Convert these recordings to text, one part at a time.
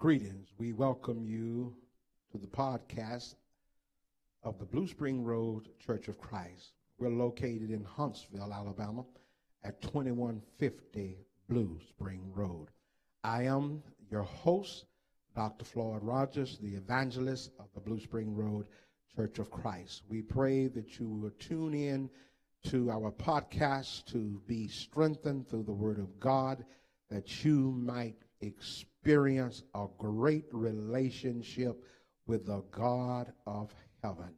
Greetings. We welcome you to the podcast of the Blue Spring Road Church of Christ. We're located in Huntsville, Alabama at 2150 Blue Spring Road. I am your host, Dr. Floyd Rogers, the evangelist of the Blue Spring Road Church of Christ. We pray that you will tune in to our podcast to be strengthened through the Word of God, that you might experience a great relationship with the God of heaven.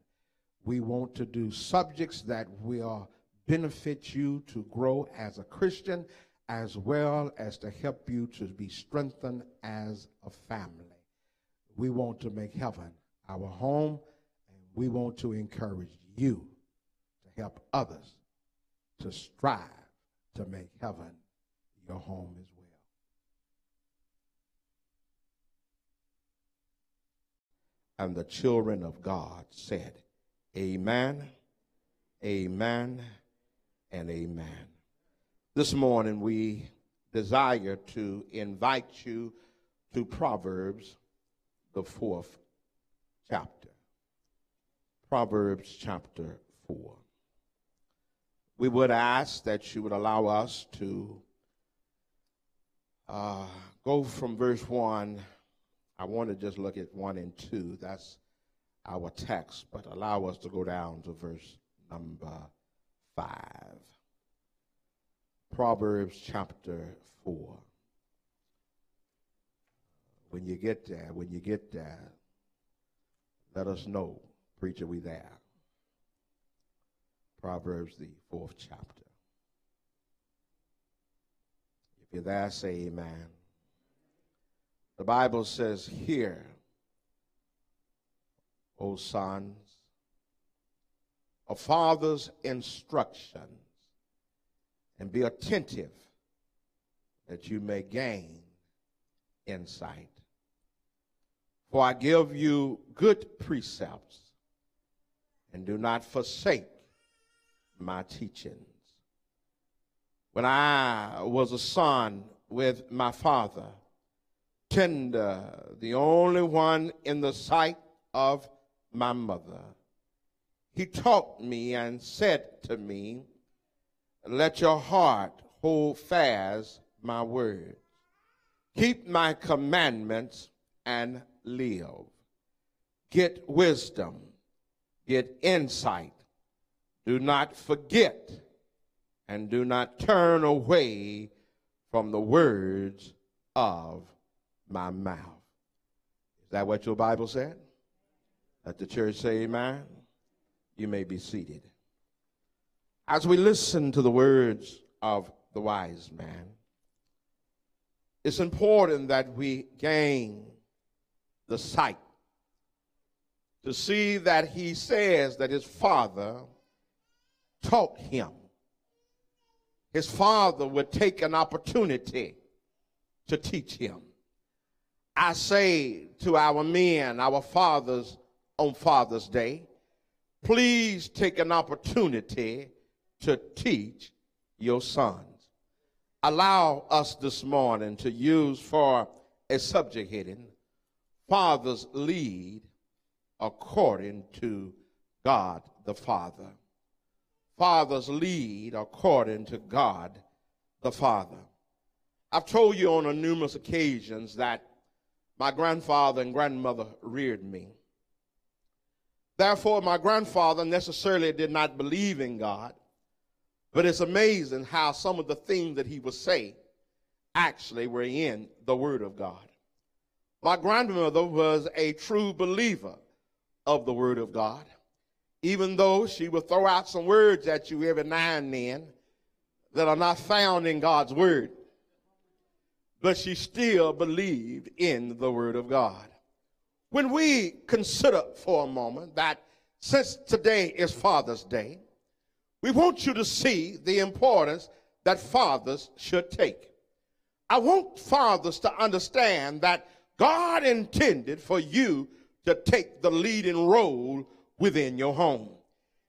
We want to do subjects that will benefit you to grow as a Christian as well as to help you to be strengthened as a family. We want to make heaven our home, and we want to encourage you to help others to strive to make heaven your home as well. And the children of God said, Amen, Amen, and Amen. This morning we desire to invite you to Proverbs, the fourth chapter. Proverbs chapter 4. We would ask that you would allow us to uh, go from verse 1. I want to just look at 1 and 2. That's our text, but allow us to go down to verse number 5. Proverbs chapter 4. When you get there, when you get there, let us know, preacher, we there. Proverbs, the fourth chapter. If you're there, say amen. The Bible says, Hear, O sons, a father's instructions and be attentive that you may gain insight. For I give you good precepts and do not forsake my teachings. When I was a son with my father, tender, the only one in the sight of my mother, he taught me and said to me, let your heart hold fast my words. Keep my commandments and live. Get wisdom. Get insight. Do not forget and do not turn away from the words of my mouth. Is that what your Bible said? Let the church say amen. You may be seated. As we listen to the words of the wise man, it's important that we gain the sight to see that he says that his father taught him. His father would take an opportunity to teach him. I say to our men, our fathers on Father's Day, please take an opportunity to teach your sons. Allow us this morning to use for a subject heading, Fathers Lead According to God the Father. Fathers lead according to God the Father. I've told you on numerous occasions that my grandfather and grandmother reared me. Therefore, my grandfather necessarily did not believe in God, but it's amazing how some of the things that he would say actually were in the Word of God. My grandmother was a true believer of the Word of God, even though she would throw out some words at you every now and then that are not found in God's Word. But she still believed in the Word of God. When we consider for a moment that since today is Father's Day, we want you to see the importance that fathers should take. I want fathers to understand that God intended for you to take the leading role within your home.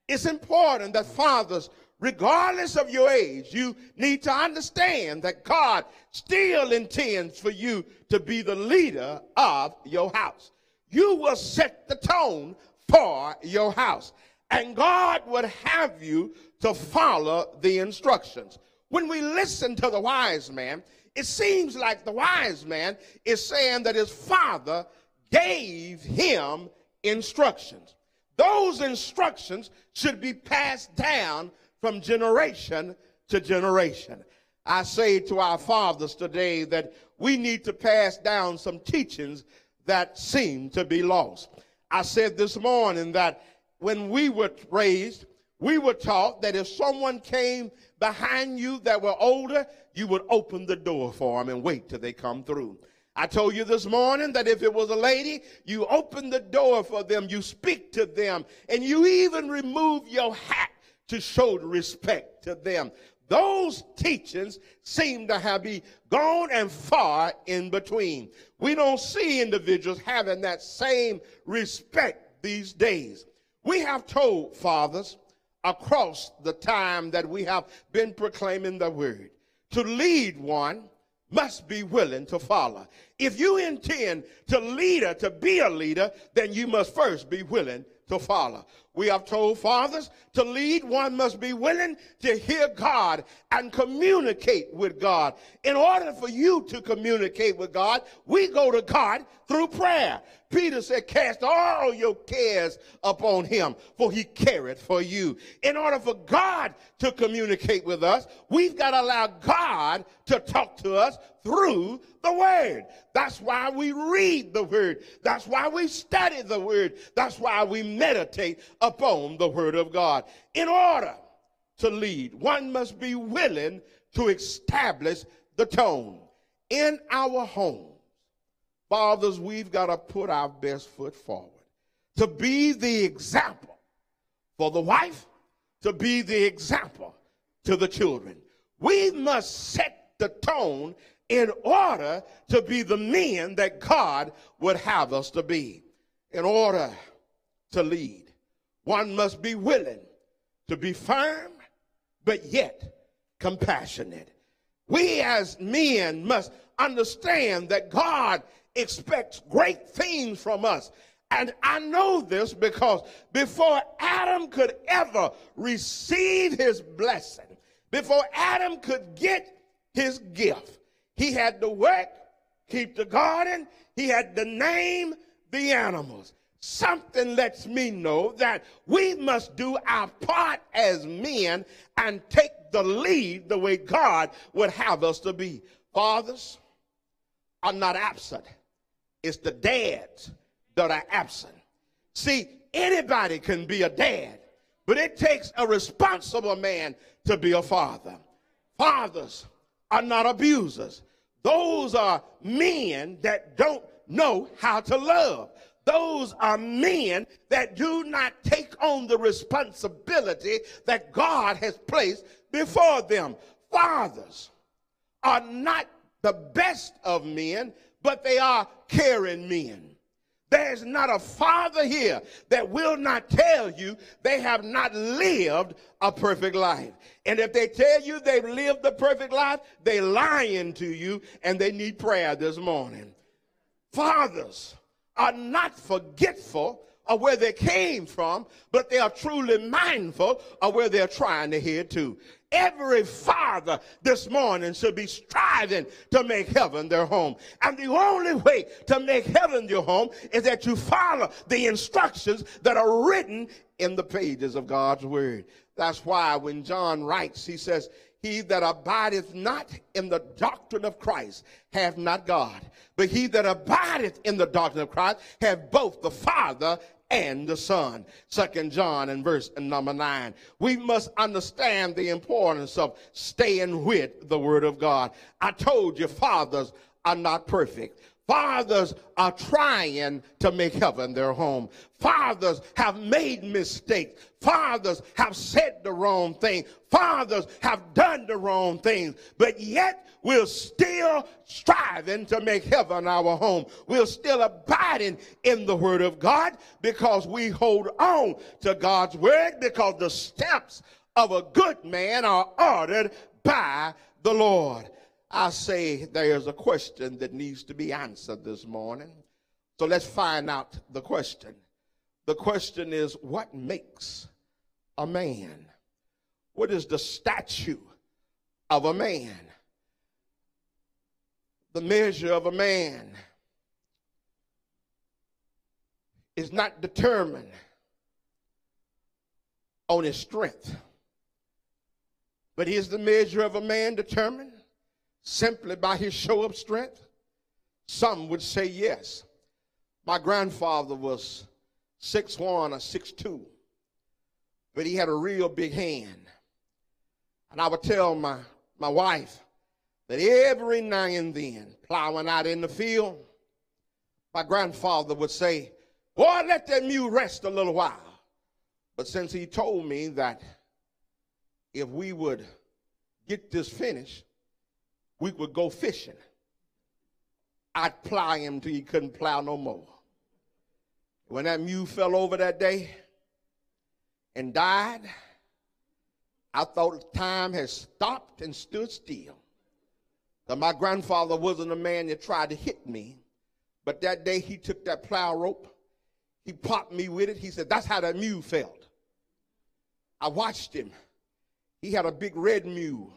It's important that fathers regardless of your age, you need to understand that God still intends for you to be the leader of your house. You will set the tone for your house. And God would have you to follow the instructions. When we listen to the wise man, it seems like the wise man is saying that his father gave him instructions. Those instructions should be passed down from generation to generation. I say to our fathers today that we need to pass down some teachings that seem to be lost. I said this morning that when we were raised, we were taught that if someone came behind you that were older, you would open the door for them and wait till they come through. I told you this morning that if it was a lady, you open the door for them, you speak to them, and you even remove your hat to show respect to them. Those teachings seem to have been gone and far in between. We don't see individuals having that same respect these days. We have told fathers across the time that we have been proclaiming the word to lead one must be willing to follow. If you intend to lead leader, to be a leader, then you must first be willing to follow. We have told fathers to lead, one must be willing to hear God and communicate with God. In order for you to communicate with God, we go to God through prayer. Peter said, Cast all your cares upon him, for he careth for you. In order for God to communicate with us, we've got to allow God to talk to us through the word. That's why we read the word. That's why we study the word. That's why we meditate upon the word of God. In order to lead, one must be willing to establish the tone in our homes. Fathers, we've got to put our best foot forward to be the example for the wife, to be the example to the children. We must set the tone in order to be the men that God would have us to be. In order to lead, one must be willing to be firm, but yet compassionate. We as men must understand that God expects great things from us. And I know this because before Adam could ever receive his blessing, before Adam could get his gift, he had to work, keep the garden, he had to name the animals. Something lets me know that we must do our part as men and take the lead the way God would have us to be. Fathers are not absent it's the dads that are absent. See, anybody can be a dad, but it takes a responsible man to be a father. Fathers are not abusers. Those are men that don't know how to love. Those are men that do not take on the responsibility that God has placed before them. Fathers are not the best of men, but they are caring men. There's not a father here that will not tell you they have not lived a perfect life. And if they tell you they've lived the perfect life, they're lying to you and they need prayer this morning. Fathers are not forgetful of where they came from, but they are truly mindful of where they're trying to head to. Every father this morning should be striving to make heaven their home. And the only way to make heaven your home is that you follow the instructions that are written in the pages of God's word. That's why when John writes, he says, he that abideth not in the doctrine of Christ hath not God. But he that abideth in the doctrine of Christ hath both the Father and the Son. Second John and verse number nine. We must understand the importance of staying with the Word of God. I told you, fathers are not perfect. Fathers are trying to make heaven their home. Fathers have made mistakes. Fathers have said the wrong thing. Fathers have done the wrong things. But yet we're still striving to make heaven our home. We're still abiding in the word of God because we hold on to God's word because the steps of a good man are ordered by the Lord. I say there's a question that needs to be answered this morning. So let's find out the question. The question is what makes a man? What is the statue of a man? The measure of a man is not determined on his strength, but is the measure of a man determined simply by his show of strength? Some would say yes. My grandfather was six one or six two, but he had a real big hand. And I would tell my, my wife that every now and then, plowing out in the field, my grandfather would say, Boy, let that mule rest a little while. But since he told me that if we would get this finished, we would go fishing. I'd plow him till he couldn't plow no more. When that mule fell over that day and died, I thought time had stopped and stood still. But my grandfather wasn't a man that tried to hit me, but that day he took that plow rope he popped me with it. He said, That's how that mule felt. I watched him. He had a big red mule.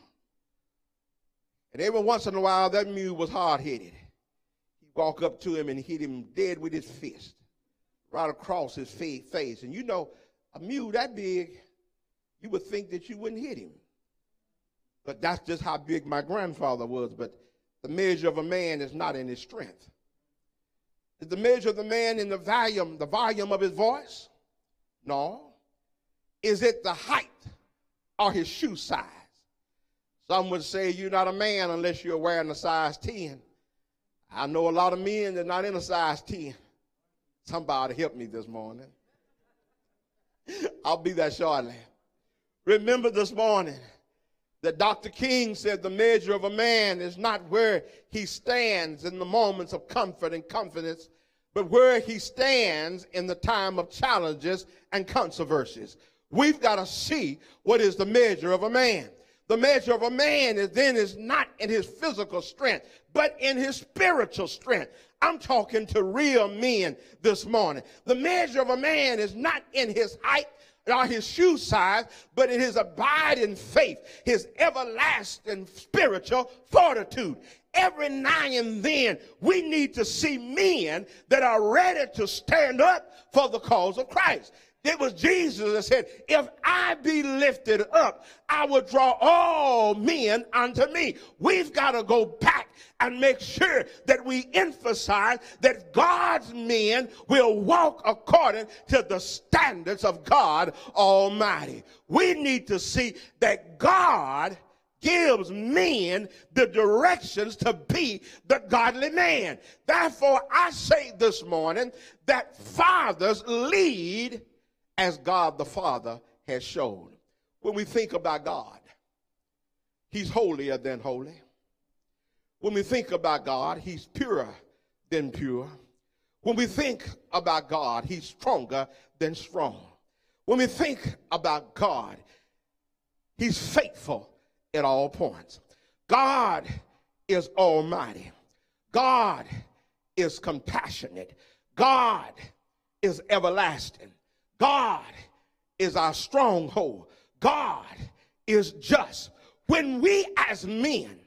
And every once in a while, that mule was hard headed. He'd walk up to him and hit him dead with his fist, right across his face. And you know, a mule that big, you would think that you wouldn't hit him. But that's just how big my grandfather was. But the measure of a man is not in his strength. Is the measure of the man in the volume, the volume of his voice? No. Is it the height or his shoe size? Some would say you're not a man unless you're wearing a size 10. I know a lot of men that are not in a size 10. Somebody help me this morning. I'll be that shortly. Remember this morning that Dr. King said the measure of a man is not where he stands in the moments of comfort and confidence, but where he stands in the time of challenges and controversies. We've got to see what is the measure of a man. The measure of a man is then is not in his physical strength, but in his spiritual strength. I'm talking to real men this morning. The measure of a man is not in his height not his shoe size, but in his abiding faith, his everlasting spiritual fortitude. Every now and then, we need to see men that are ready to stand up for the cause of Christ. It was Jesus that said, If I be lifted up, I will draw all men unto me. We've got to go back and make sure that we emphasize that God's men will walk according to the standards of God Almighty. We need to see that God gives men the directions to be the godly man. Therefore, I say this morning that fathers lead as God the Father has shown. When we think about God, He's holier than holy. When we think about God, He's purer than pure. When we think about God, He's stronger than strong. When we think about God, He's faithful at all points. God is almighty. God is compassionate. God is everlasting. God is our stronghold. God is just. When we as men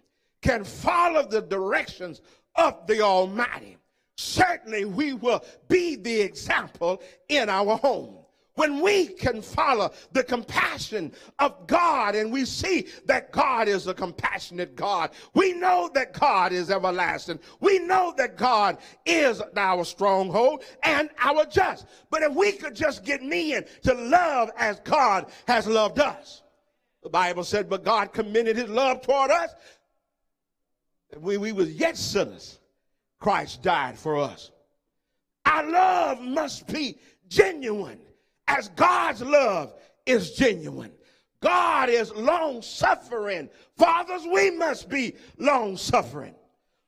can follow the directions of the Almighty, certainly we will be the example in our home when we can follow the compassion of God and we see that God is a compassionate God, we know that God is everlasting. We know that God is our stronghold and our just. But if we could just get men to love as God has loved us, the Bible said, but God commended his love toward us. When we was yet sinners, Christ died for us. Our love must be genuine as God's love is genuine. God is long suffering. Fathers, we must be long suffering.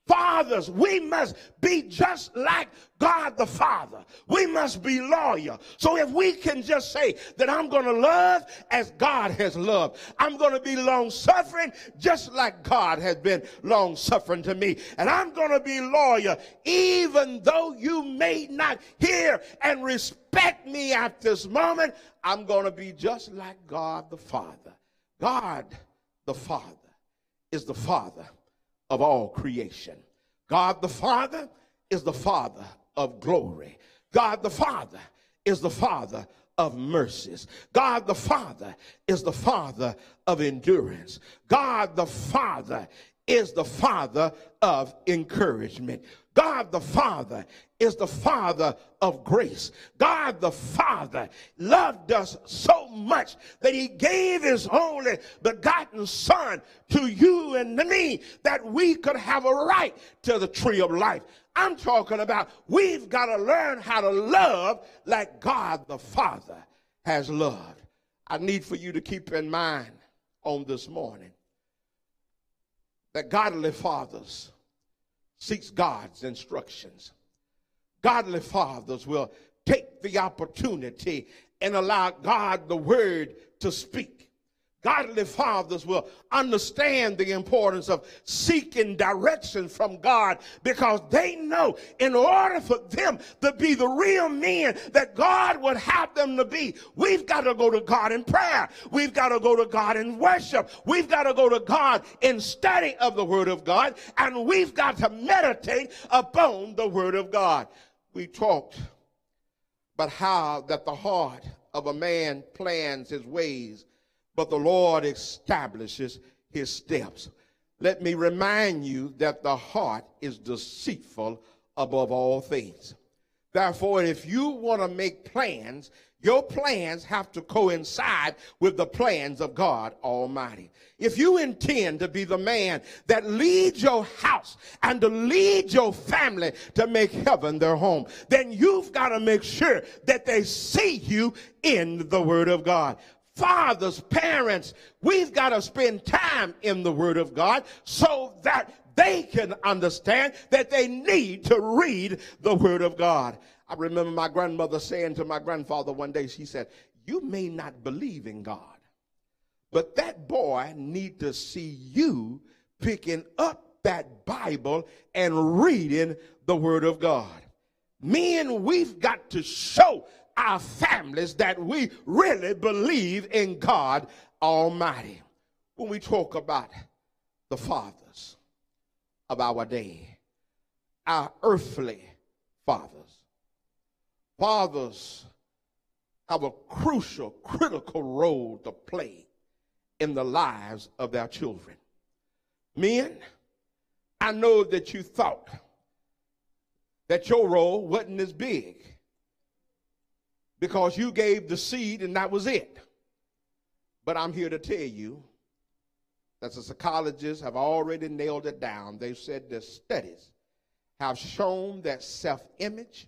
Fathers, we must be just like God the Father. We must be loyal. So if we can just say that I'm going to love as God has loved, I'm going to be long suffering just like God has been long suffering to me, and I'm going to be loyal even though you may not hear and respect me at this moment, I'm going to be just like God the Father. God the Father is the Father of all creation. God the Father is the Father of glory. God the Father is the Father of mercies. God the Father is the Father of endurance. God the Father is the Father of encouragement. God the Father is the Father of grace. God the Father loved us so much that he gave his only begotten Son to you and to me that we could have a right to the tree of life. I'm talking about we've got to learn how to love like God the Father has loved. I need for you to keep in mind on this morning that godly fathers seeks God's instructions. Godly fathers will take the opportunity and allow God the word to speak. Godly fathers will understand the importance of seeking direction from God because they know in order for them to be the real men that God would have them to be, we've got to go to God in prayer. We've got to go to God in worship. We've got to go to God in study of the Word of God. And we've got to meditate upon the Word of God. We talked about how that the heart of a man plans his ways but the Lord establishes his steps. Let me remind you that the heart is deceitful above all things. Therefore, if you want to make plans, your plans have to coincide with the plans of God Almighty. If you intend to be the man that leads your house and to lead your family to make heaven their home, then you've got to make sure that they see you in the Word of God fathers, parents, we've got to spend time in the Word of God so that they can understand that they need to read the Word of God. I remember my grandmother saying to my grandfather one day, she said, You may not believe in God, but that boy need to see you picking up that Bible and reading the Word of God. Men, we've got to show our families that we really believe in God Almighty. When we talk about the fathers of our day, our earthly fathers, fathers have a crucial, critical role to play in the lives of their children. Men, I know that you thought that your role wasn't as big because you gave the seed and that was it. But I'm here to tell you that the psychologists have already nailed it down. They've said the studies have shown that self image,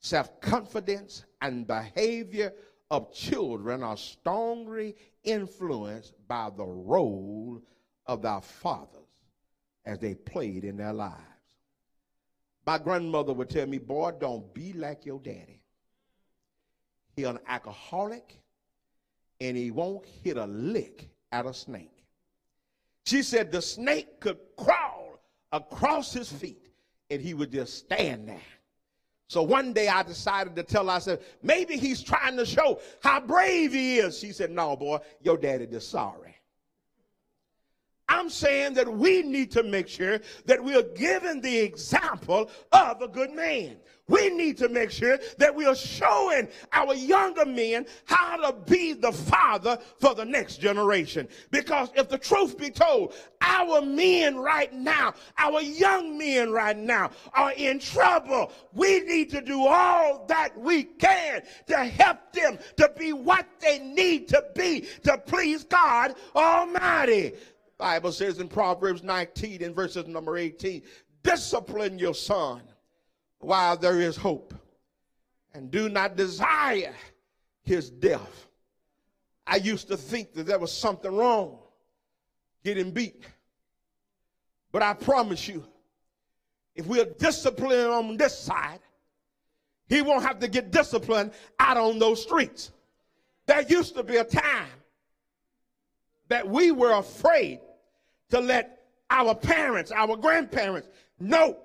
self confidence, and behavior of children are strongly influenced by the role of their fathers as they played in their lives. My grandmother would tell me, Boy, don't be like your daddy. He's an alcoholic, and he won't hit a lick at a snake. She said the snake could crawl across his feet, and he would just stand there. So one day I decided to tell her, I said, maybe he's trying to show how brave he is. She said, no, boy, your daddy is sorry. I'm saying that we need to make sure that we are giving the example of a good man. We need to make sure that we are showing our younger men how to be the father for the next generation. Because if the truth be told, our men right now, our young men right now are in trouble. We need to do all that we can to help them to be what they need to be to please God Almighty. Bible says in Proverbs 19 and verses number 18, discipline your son while there is hope and do not desire his death. I used to think that there was something wrong getting beat. But I promise you, if we're disciplined on this side, he won't have to get disciplined out on those streets. There used to be a time that we were afraid to let our parents, our grandparents know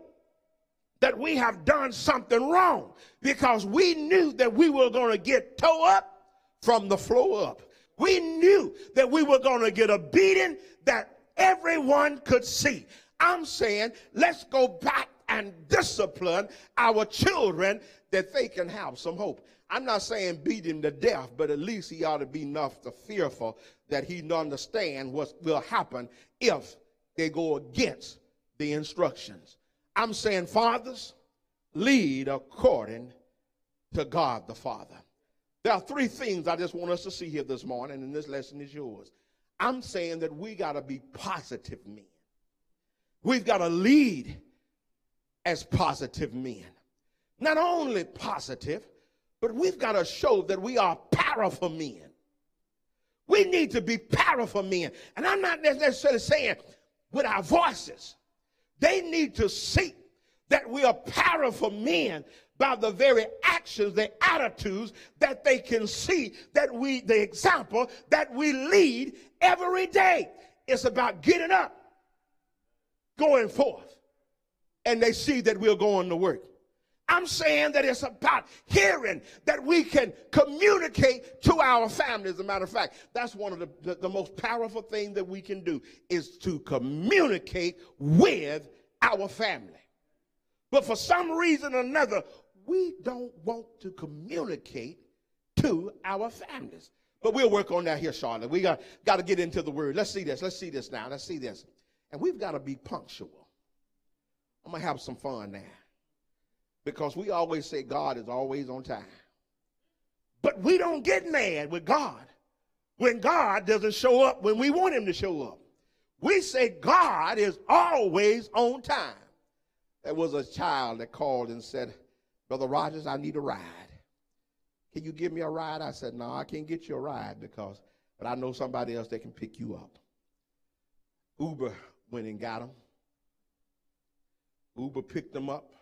that we have done something wrong because we knew that we were going to get toe up from the floor up. We knew that we were going to get a beating that everyone could see. I'm saying let's go back and discipline our children that they can have some hope. I'm not saying beat him to death, but at least he ought to be enough to fearful that he understand what will happen if they go against the instructions. I'm saying, fathers, lead according to God the Father. There are three things I just want us to see here this morning, and this lesson is yours. I'm saying that we got to be positive men. We've got to lead as positive men. Not only positive, but we've got to show that we are powerful men. We need to be powerful men. And I'm not necessarily saying with our voices. They need to see that we are powerful men by the very actions, the attitudes that they can see that we, the example that we lead every day. It's about getting up, going forth, and they see that we're going to work. I'm saying that it's about hearing that we can communicate to our family. As a matter of fact, that's one of the, the, the, most powerful things that we can do is to communicate with our family. But for some reason or another, we don't want to communicate to our families. But we'll work on that here, Charlotte. We got, got to get into the word. Let's see this. Let's see this now. Let's see this. And we've got to be punctual. I'm going to have some fun now because we always say God is always on time. But we don't get mad with God when God doesn't show up when we want him to show up. We say God is always on time. There was a child that called and said, Brother Rogers, I need a ride. Can you give me a ride? I said, No, I can't get you a ride because, but I know somebody else that can pick you up. Uber went and got him. Uber picked him up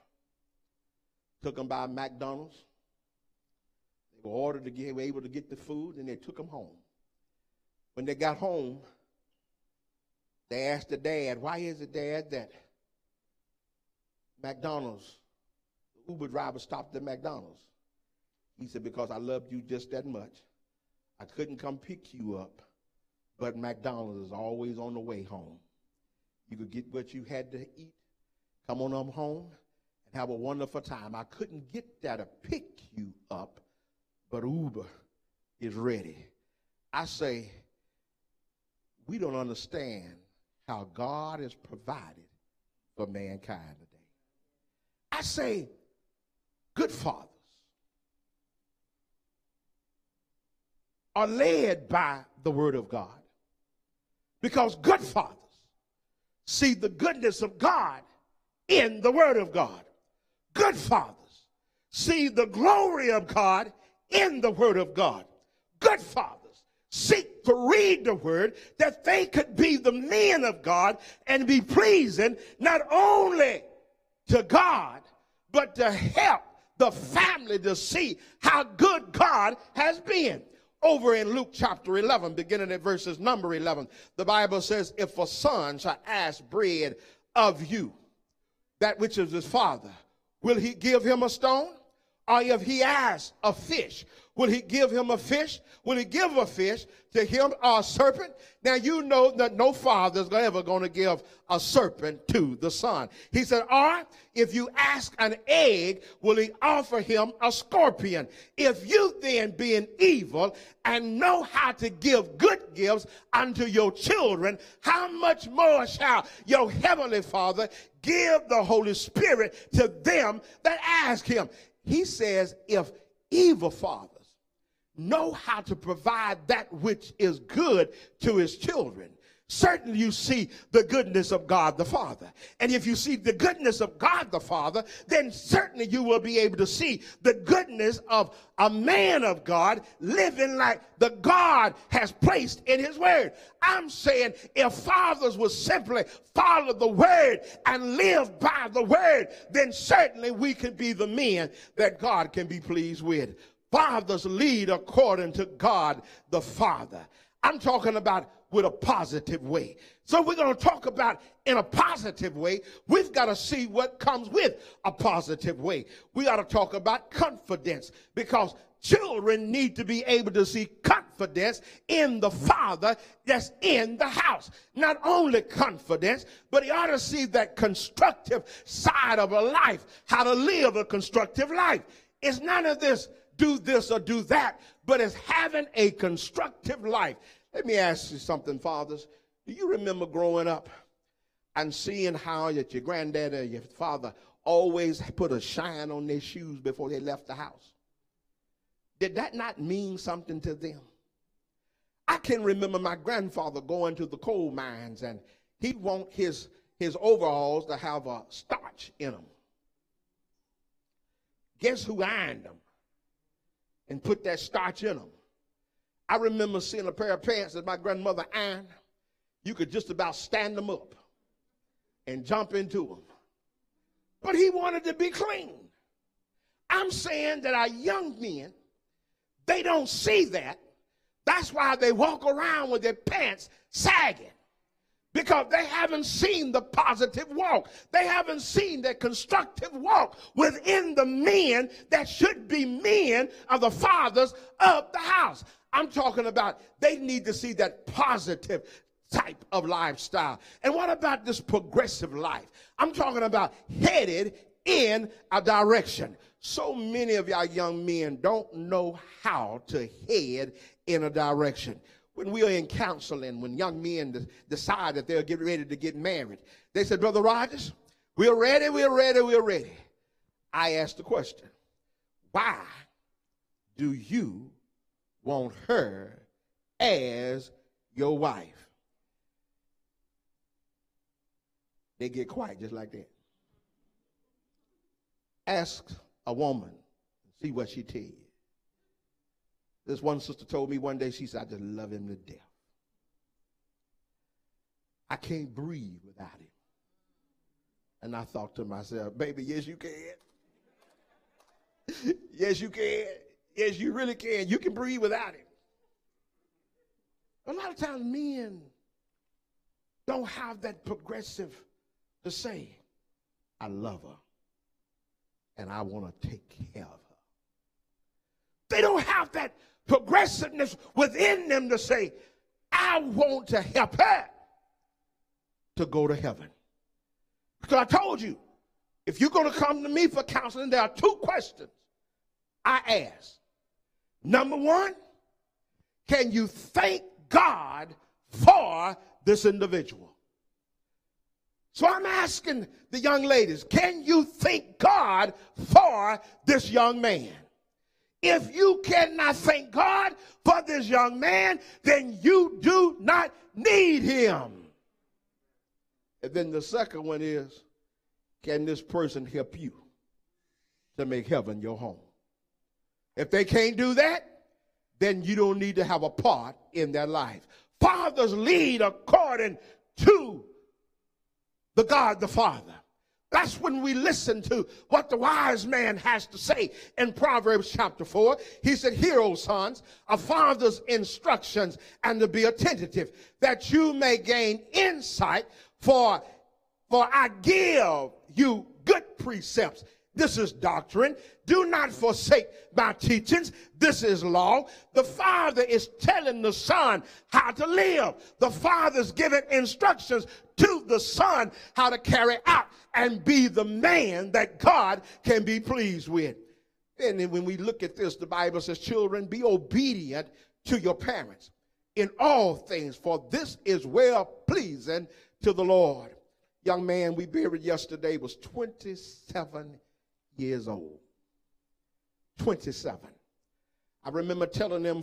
took them by McDonald's. They were ordered to get, were able to get the food, and they took them home. When they got home, they asked the dad, "Why is it, Dad, that McDonald's, the Uber driver stopped at McDonald's?" He said, "Because I loved you just that much. I couldn't come pick you up, but McDonald's is always on the way home. You could get what you had to eat, come on up home." Have a wonderful time. I couldn't get there to pick you up, but Uber is ready. I say, we don't understand how God has provided for mankind today. I say, good fathers are led by the Word of God because good fathers see the goodness of God in the Word of God good fathers see the glory of God in the Word of God. Good fathers seek to read the Word that they could be the men of God and be pleasing not only to God, but to help the family to see how good God has been. Over in Luke chapter 11, beginning at verses number 11, the Bible says, If a son shall ask bread of you, that which is his father, Will he give him a stone? Or if he asks a fish, will he give him a fish? Will he give a fish to him or a serpent? Now you know that no father is ever going to give a serpent to the son. He said, or if you ask an egg, will he offer him a scorpion? If you then being evil and know how to give good gifts unto your children, how much more shall your heavenly father give the Holy Spirit to them that ask him. He says, if evil fathers know how to provide that which is good to his children, certainly you see the goodness of God the Father. And if you see the goodness of God the Father, then certainly you will be able to see the goodness of a man of God living like the God has placed in his word. I'm saying if fathers would simply follow the word and live by the word, then certainly we could be the men that God can be pleased with. Fathers lead according to God the Father. I'm talking about with a positive way. So we're going to talk about in a positive way. We've got to see what comes with a positive way. We got to talk about confidence because children need to be able to see confidence in the father that's in the house. Not only confidence, but he ought to see that constructive side of a life, how to live a constructive life. It's none of this do this or do that, but it's having a constructive life. Let me ask you something, fathers. Do you remember growing up and seeing how that your granddad or your father always put a shine on their shoes before they left the house? Did that not mean something to them? I can remember my grandfather going to the coal mines and he'd want his, his overalls to have a starch in them. Guess who ironed them and put that starch in them? I remember seeing a pair of pants that my grandmother ironed. You could just about stand them up and jump into them. But he wanted to be clean. I'm saying that our young men, they don't see that. That's why they walk around with their pants sagging. Because they haven't seen the positive walk. They haven't seen that constructive walk within the men that should be men of the fathers of the house. I'm talking about they need to see that positive type of lifestyle. And what about this progressive life? I'm talking about headed in a direction. So many of y'all young men don't know how to head in a direction. When we are in counseling, when young men decide that they're getting ready to get married, they said, Brother Rogers, we're ready, we're ready, we're ready. I asked the question, why do you want her as your wife. They get quiet just like that. Ask a woman, see what she tells you. This one sister told me one day, she said, I just love him to death. I can't breathe without him. And I thought to myself, baby, yes, you can. yes, you can. Yes, you really can. You can breathe without him. A lot of times men don't have that progressive to say, I love her and I want to take care of her. They don't have that progressiveness within them to say, I want to help her to go to heaven. Because I told you, if you're going to come to me for counseling, there are two questions I ask. Number one, can you thank God for this individual? So I'm asking the young ladies, can you thank God for this young man? If you cannot thank God for this young man, then you do not need him. And then the second one is, can this person help you to make heaven your home? If they can't do that, then you don't need to have a part in their life. Fathers lead according to the God the Father. That's when we listen to what the wise man has to say in Proverbs chapter 4. He said, Hear, O sons, a father's instructions and to be attentive, that you may gain insight, for, for I give you good precepts. This is doctrine. Do not forsake my teachings. This is law. The Father is telling the Son how to live. The Father is giving instructions to the Son how to carry out and be the man that God can be pleased with. And then when we look at this, the Bible says, Children, be obedient to your parents in all things, for this is well pleasing to the Lord. Young man we buried yesterday was 27 years old. 27. I remember telling them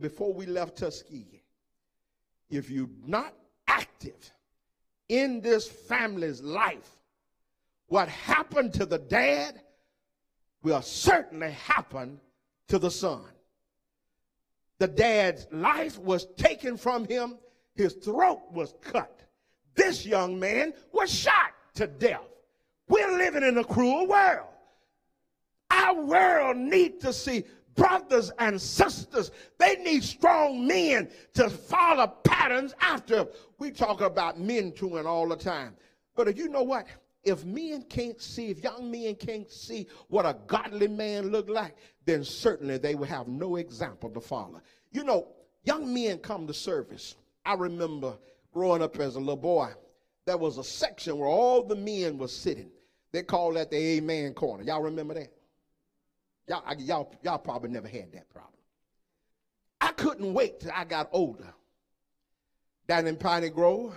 before we left Tuskegee, if you're not active in this family's life, what happened to the dad will certainly happen to the son. The dad's life was taken from him, his throat was cut. This young man was shot to death. We're living in a cruel world. Our world needs to see brothers and sisters. They need strong men to follow patterns after. We talk about men mentoring all the time. But you know what? If men can't see, if young men can't see what a godly man look like, then certainly they will have no example to follow. You know, young men come to service. I remember growing up as a little boy, there was a section where all the men were sitting. They called that the Amen corner. Y'all remember that? Y'all, y'all, y'all probably never had that problem. I couldn't wait till I got older down in Piney Grove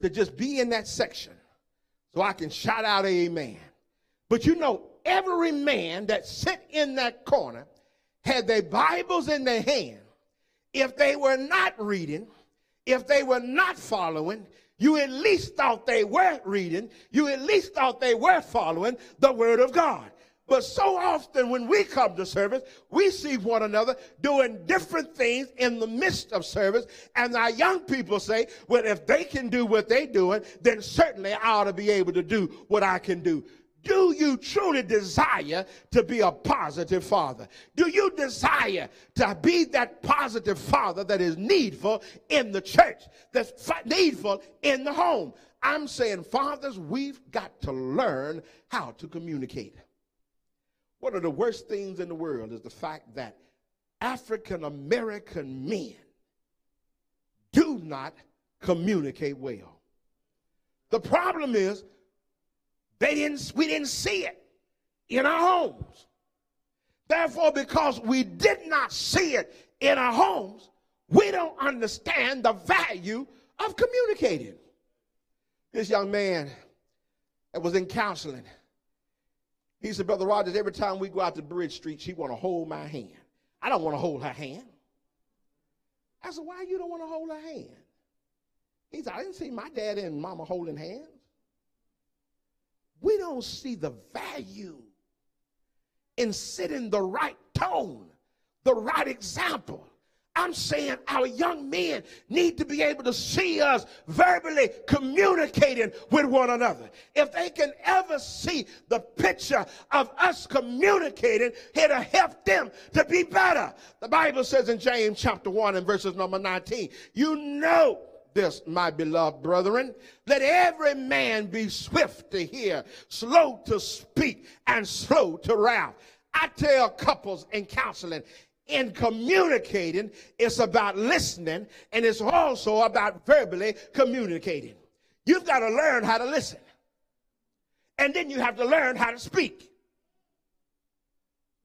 to just be in that section so I can shout out amen. But you know, every man that sit in that corner had their Bibles in their hand. If they were not reading, if they were not following, you at least thought they were reading, you at least thought they were following the Word of God. But so often when we come to service, we see one another doing different things in the midst of service. And our young people say, well, if they can do what they're doing, then certainly I ought to be able to do what I can do. Do you truly desire to be a positive father? Do you desire to be that positive father that is needful in the church, that's needful in the home? I'm saying, fathers, we've got to learn how to communicate. One of the worst things in the world is the fact that African American men do not communicate well. The problem is they didn't we didn't see it in our homes. Therefore, because we did not see it in our homes, we don't understand the value of communicating. This young man that was in counseling he said, Brother Rogers, every time we go out to Bridge Street, she want to hold my hand. I don't want to hold her hand. I said, why you don't want to hold her hand? He said, I didn't see my daddy and mama holding hands. We don't see the value in setting the right tone, the right example. I'm saying our young men need to be able to see us verbally communicating with one another. If they can ever see the picture of us communicating, it'll help them to be better. The Bible says in James chapter 1 and verses number 19, you know this, my beloved brethren. Let every man be swift to hear, slow to speak, and slow to wrath. I tell couples in counseling, in communicating, it's about listening and it's also about verbally communicating. You've got to learn how to listen. And then you have to learn how to speak.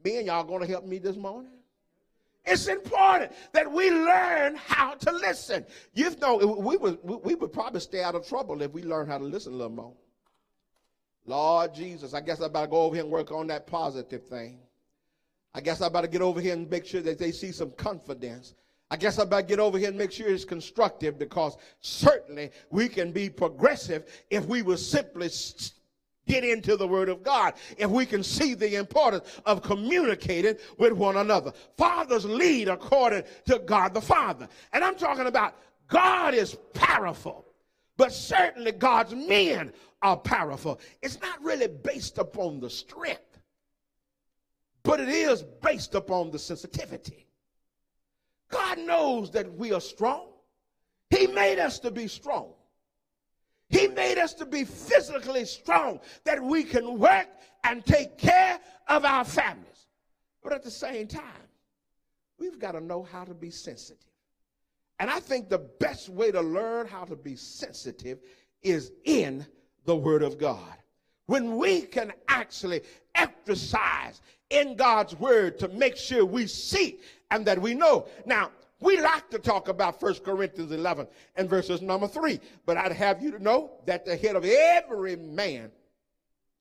Me and y'all going to help me this morning? It's important that we learn how to listen. You know, we would, we would probably stay out of trouble if we learn how to listen a little more. Lord Jesus, I guess I better go over here and work on that positive thing. I guess I better get over here and make sure that they see some confidence. I guess I better get over here and make sure it's constructive because certainly we can be progressive if we will simply get into the Word of God, if we can see the importance of communicating with one another. Fathers lead according to God the Father. And I'm talking about God is powerful, but certainly God's men are powerful. It's not really based upon the strength but it is based upon the sensitivity. God knows that we are strong. He made us to be strong. He made us to be physically strong that we can work and take care of our families. But at the same time, we've got to know how to be sensitive. And I think the best way to learn how to be sensitive is in the Word of God. When we can actually exercise in God's word to make sure we see and that we know. Now, we like to talk about 1 Corinthians 11 and verses number 3, but I'd have you to know that the head of every man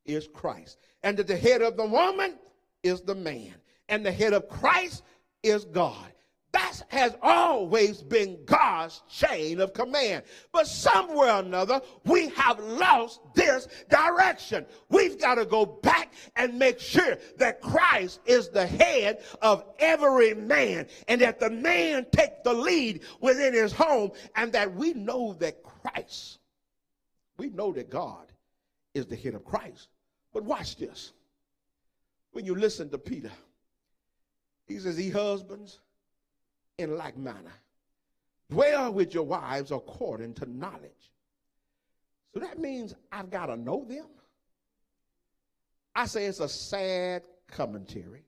is Christ, and that the head of the woman is the man, and the head of Christ is God. That has always been God's chain of command. But somewhere or another, we have lost this direction. We've got to go back and make sure that Christ is the head of every man and that the man take the lead within his home and that we know that Christ, we know that God is the head of Christ. But watch this. When you listen to Peter, he says, He husbands, in like manner. Dwell with your wives according to knowledge. So that means I've got to know them. I say it's a sad commentary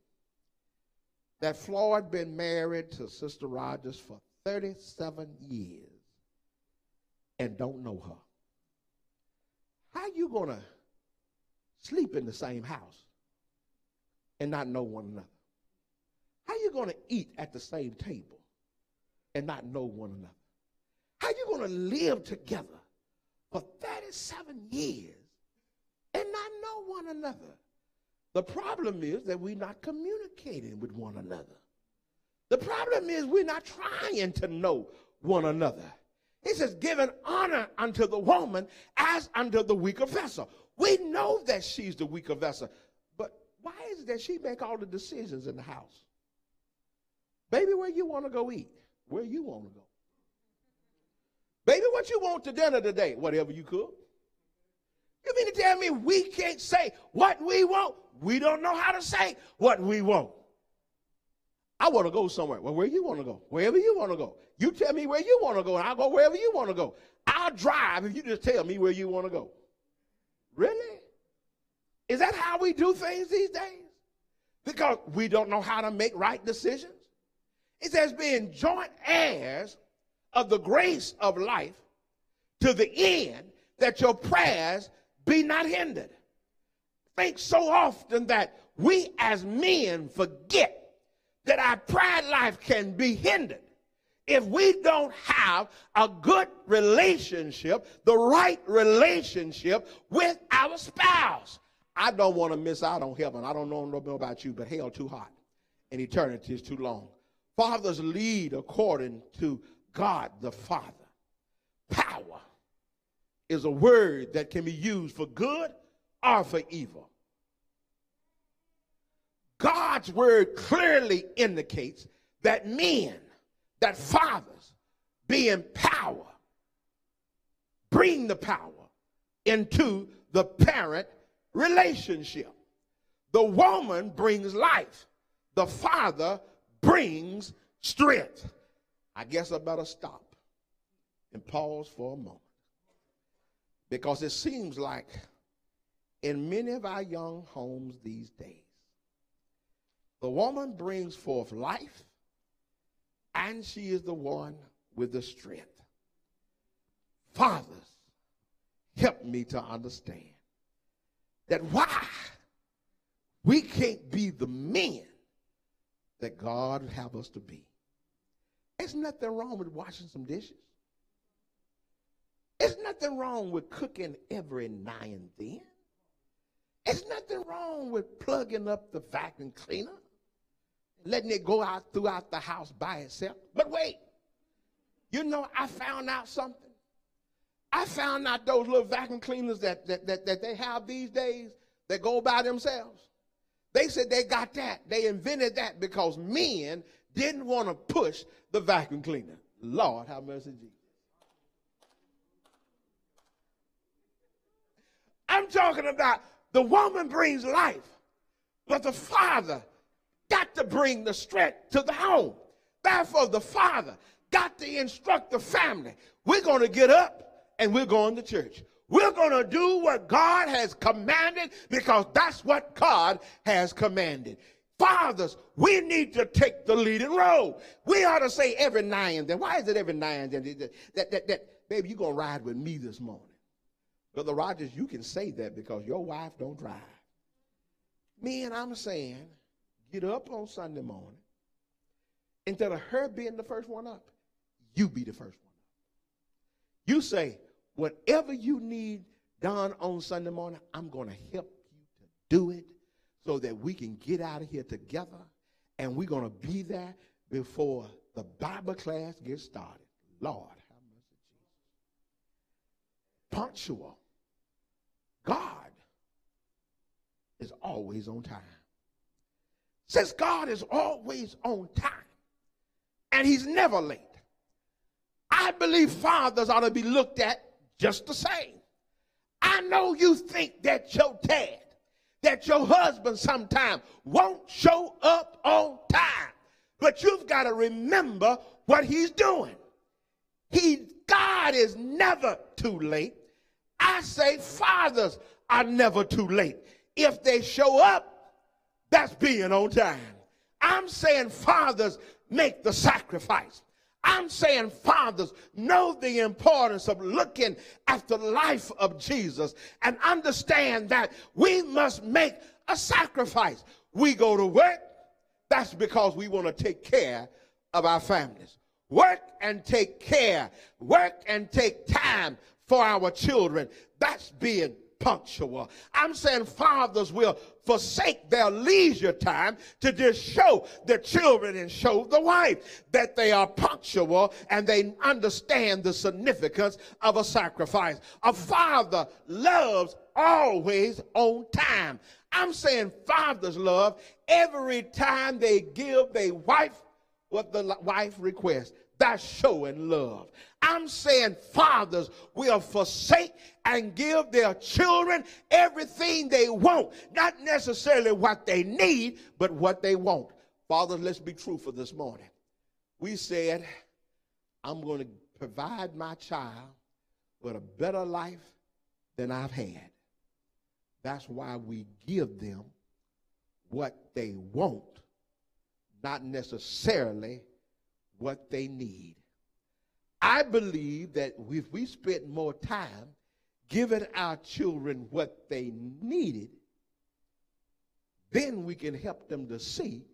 that Floyd been married to Sister Rogers for 37 years and don't know her. How you to sleep in the same house and not know one another? Going to eat at the same table and not know one another? How you going to live together for 37 years and not know one another? The problem is that we're not communicating with one another. The problem is we're not trying to know one another. He says, giving honor unto the woman as unto the weaker vessel. We know that she's the weaker vessel, but why is it that she make all the decisions in the house? Baby, where you want to go eat? Where you want to go? Baby, what you want to dinner today? Whatever you cook. You mean to tell me we can't say what we want? We don't know how to say what we want. I want to go somewhere. Well, where you want to go? Wherever you want to go. You tell me where you want to go, and I'll go wherever you want to go. I'll drive if you just tell me where you want to go. Really? Is that how we do things these days? Because we don't know how to make right decisions? It says, being joint heirs of the grace of life to the end that your prayers be not hindered. Think so often that we as men forget that our prayer life can be hindered if we don't have a good relationship, the right relationship with our spouse. I don't want to miss out on heaven. I don't know about you, but hell too hot and eternity is too long. Fathers lead according to God the Father. Power is a word that can be used for good or for evil. God's word clearly indicates that men, that fathers, be in power, bring the power into the parent relationship. The woman brings life, the father brings strength. I guess I better stop and pause for a moment. Because it seems like in many of our young homes these days, the woman brings forth life and she is the one with the strength. Fathers, help me to understand that why we can't be the men that God would have us to be. There's nothing wrong with washing some dishes. There's nothing wrong with cooking every now and then. There's nothing wrong with plugging up the vacuum cleaner, letting it go out throughout the house by itself. But wait, you know, I found out something. I found out those little vacuum cleaners that, that, that, that they have these days that go by themselves. They said they got that. They invented that because men didn't want to push the vacuum cleaner. Lord, have mercy, Jesus. I'm talking about the woman brings life, but the father got to bring the strength to the home. Therefore, the father got to instruct the family. We're going to get up and we're going to church. We're going to do what God has commanded because that's what God has commanded. Fathers, we need to take the leading role. We ought to say every now and then. Why is it every now and then that, that, that, that baby, you're going to ride with me this morning? Brother Rogers, you can say that because your wife don't drive. Me and I'm saying, get up on Sunday morning. Instead of her being the first one up, you be the first one up. You say, whatever you need done on Sunday morning, I'm going to help you to do it so that we can get out of here together and we're going to be there before the Bible class gets started. Lord, have mercy, Jesus. Punctual. God is always on time. Since God is always on time and he's never late, I believe fathers ought to be looked at just the same. I know you think that your dad, that your husband sometime won't show up on time, but you've got to remember what he's doing. He, God is never too late. I say fathers are never too late. If they show up, that's being on time. I'm saying fathers make the sacrifice. I'm saying, fathers, know the importance of looking at the life of Jesus and understand that we must make a sacrifice. We go to work, that's because we want to take care of our families. Work and take care, work and take time for our children. That's being punctual. I'm saying fathers will forsake their leisure time to just show the children and show the wife that they are punctual and they understand the significance of a sacrifice. A father loves always on time. I'm saying fathers love every time they give their wife what the wife requests. That's showing love. I'm saying fathers will forsake and give their children everything they want, not necessarily what they need, but what they want. Fathers, let's be truthful this morning. We said, I'm going to provide my child with a better life than I've had. That's why we give them what they want, not necessarily what they need. I believe that if we spent more time giving our children what they needed, then we can help them to see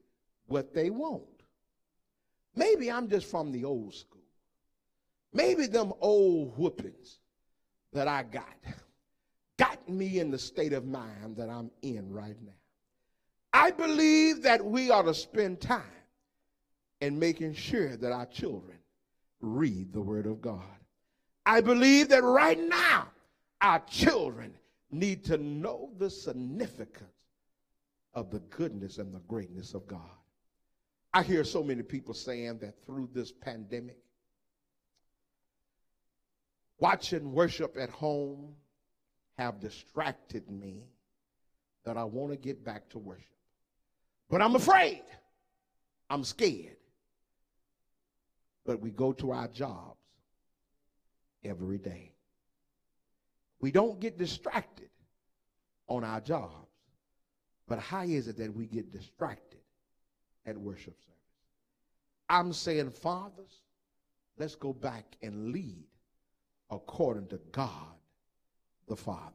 what they want. Maybe I'm just from the old school. Maybe them old whoopings that I got got me in the state of mind that I'm in right now. I believe that we ought to spend time in making sure that our children read the Word of God. I believe that right now our children need to know the significance of the goodness and the greatness of God. I hear so many people saying that through this pandemic, watching worship at home have distracted me that I want to get back to worship. But I'm afraid. I'm scared. But we go to our jobs every day. We don't get distracted on our jobs. But how is it that we get distracted at worship service? I'm saying, fathers, let's go back and lead according to God the Father.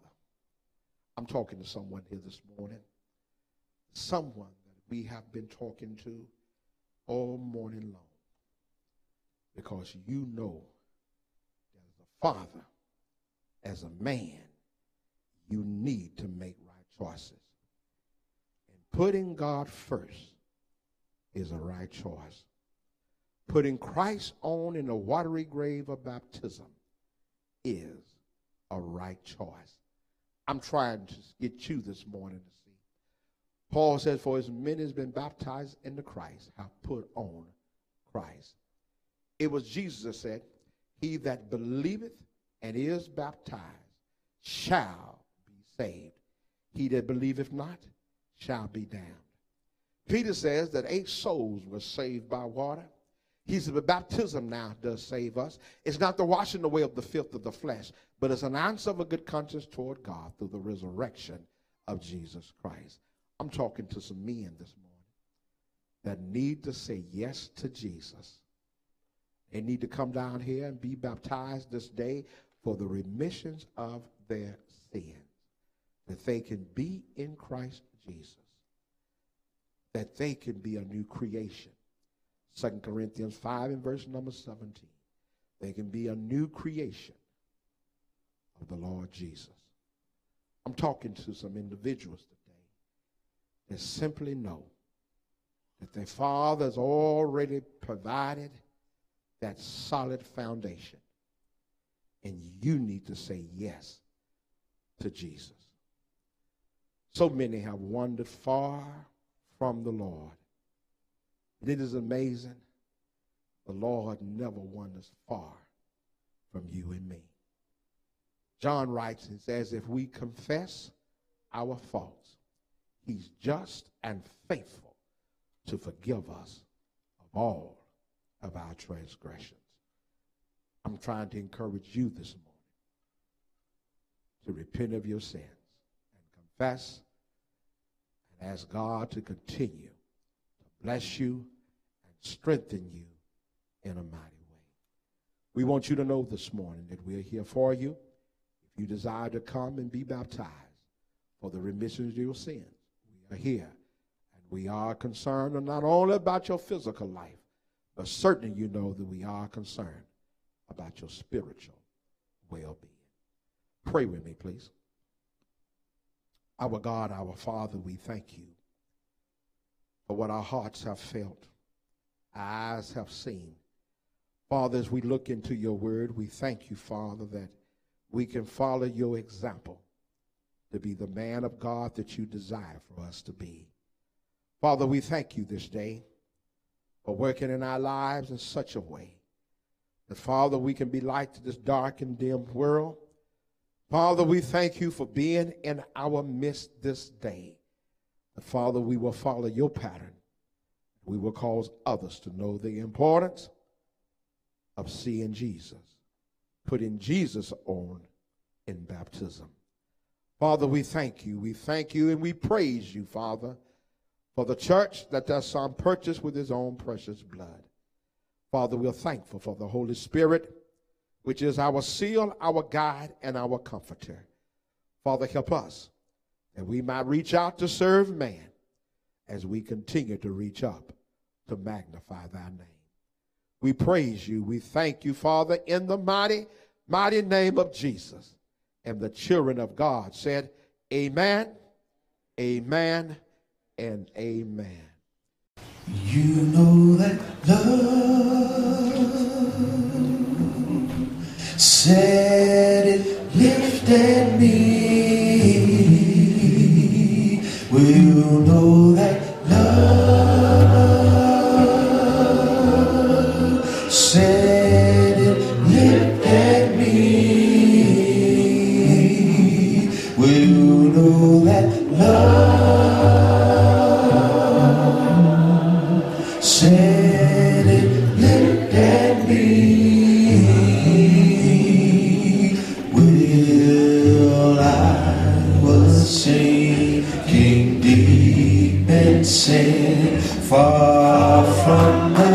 I'm talking to someone here this morning, someone that we have been talking to all morning long because you know as a father, as a man, you need to make right choices. And putting God first is a right choice. Putting Christ on in the watery grave of baptism is a right choice. I'm trying to get you this morning to see. Paul says, For as many as been baptized into Christ have put on Christ. It was Jesus that said, He that believeth and is baptized shall be saved. He that believeth not shall be damned. Peter says that eight souls were saved by water. He said, but baptism now does save us. It's not the washing away of the filth of the flesh, but it's an answer of a good conscience toward God through the resurrection of Jesus Christ. I'm talking to some men this morning that need to say yes to Jesus. They need to come down here and be baptized this day for the remissions of their sins, that they can be in Christ Jesus, that they can be a new creation. 2 Corinthians 5 and verse number 17. They can be a new creation of the Lord Jesus. I'm talking to some individuals today that simply know that their Father has already provided that solid foundation. And you need to say yes to Jesus. So many have wandered far from the Lord. And it is amazing. The Lord never wanders far from you and me. John writes and says, if we confess our faults, he's just and faithful to forgive us of all of our transgressions. I'm trying to encourage you this morning to repent of your sins and confess and ask God to continue to bless you and strengthen you in a mighty way. We want you to know this morning that we're here for you. If you desire to come and be baptized for the remission of your sins, we are here. And we are concerned not only about your physical life, but certainly you know that we are concerned about your spiritual well being. Pray with me, please. Our God, our Father, we thank you for what our hearts have felt, our eyes have seen. Father, as we look into your word, we thank you, Father, that we can follow your example to be the man of God that you desire for us to be. Father, we thank you this day for working in our lives in such a way that, Father, we can be light to this dark and dim world. Father, we thank you for being in our midst this day. Father, we will follow your pattern. We will cause others to know the importance of seeing Jesus, putting Jesus on in baptism. Father, we thank you. We thank you and we praise you, Father for the church that does some purchase with his own precious blood. Father, we're thankful for the Holy Spirit, which is our seal, our guide, and our comforter. Father, help us that we might reach out to serve man as we continue to reach up to magnify thy name. We praise you. We thank you, Father, in the mighty, mighty name of Jesus. And the children of God said, Amen, Amen, and amen. You know that love said it lifted me. From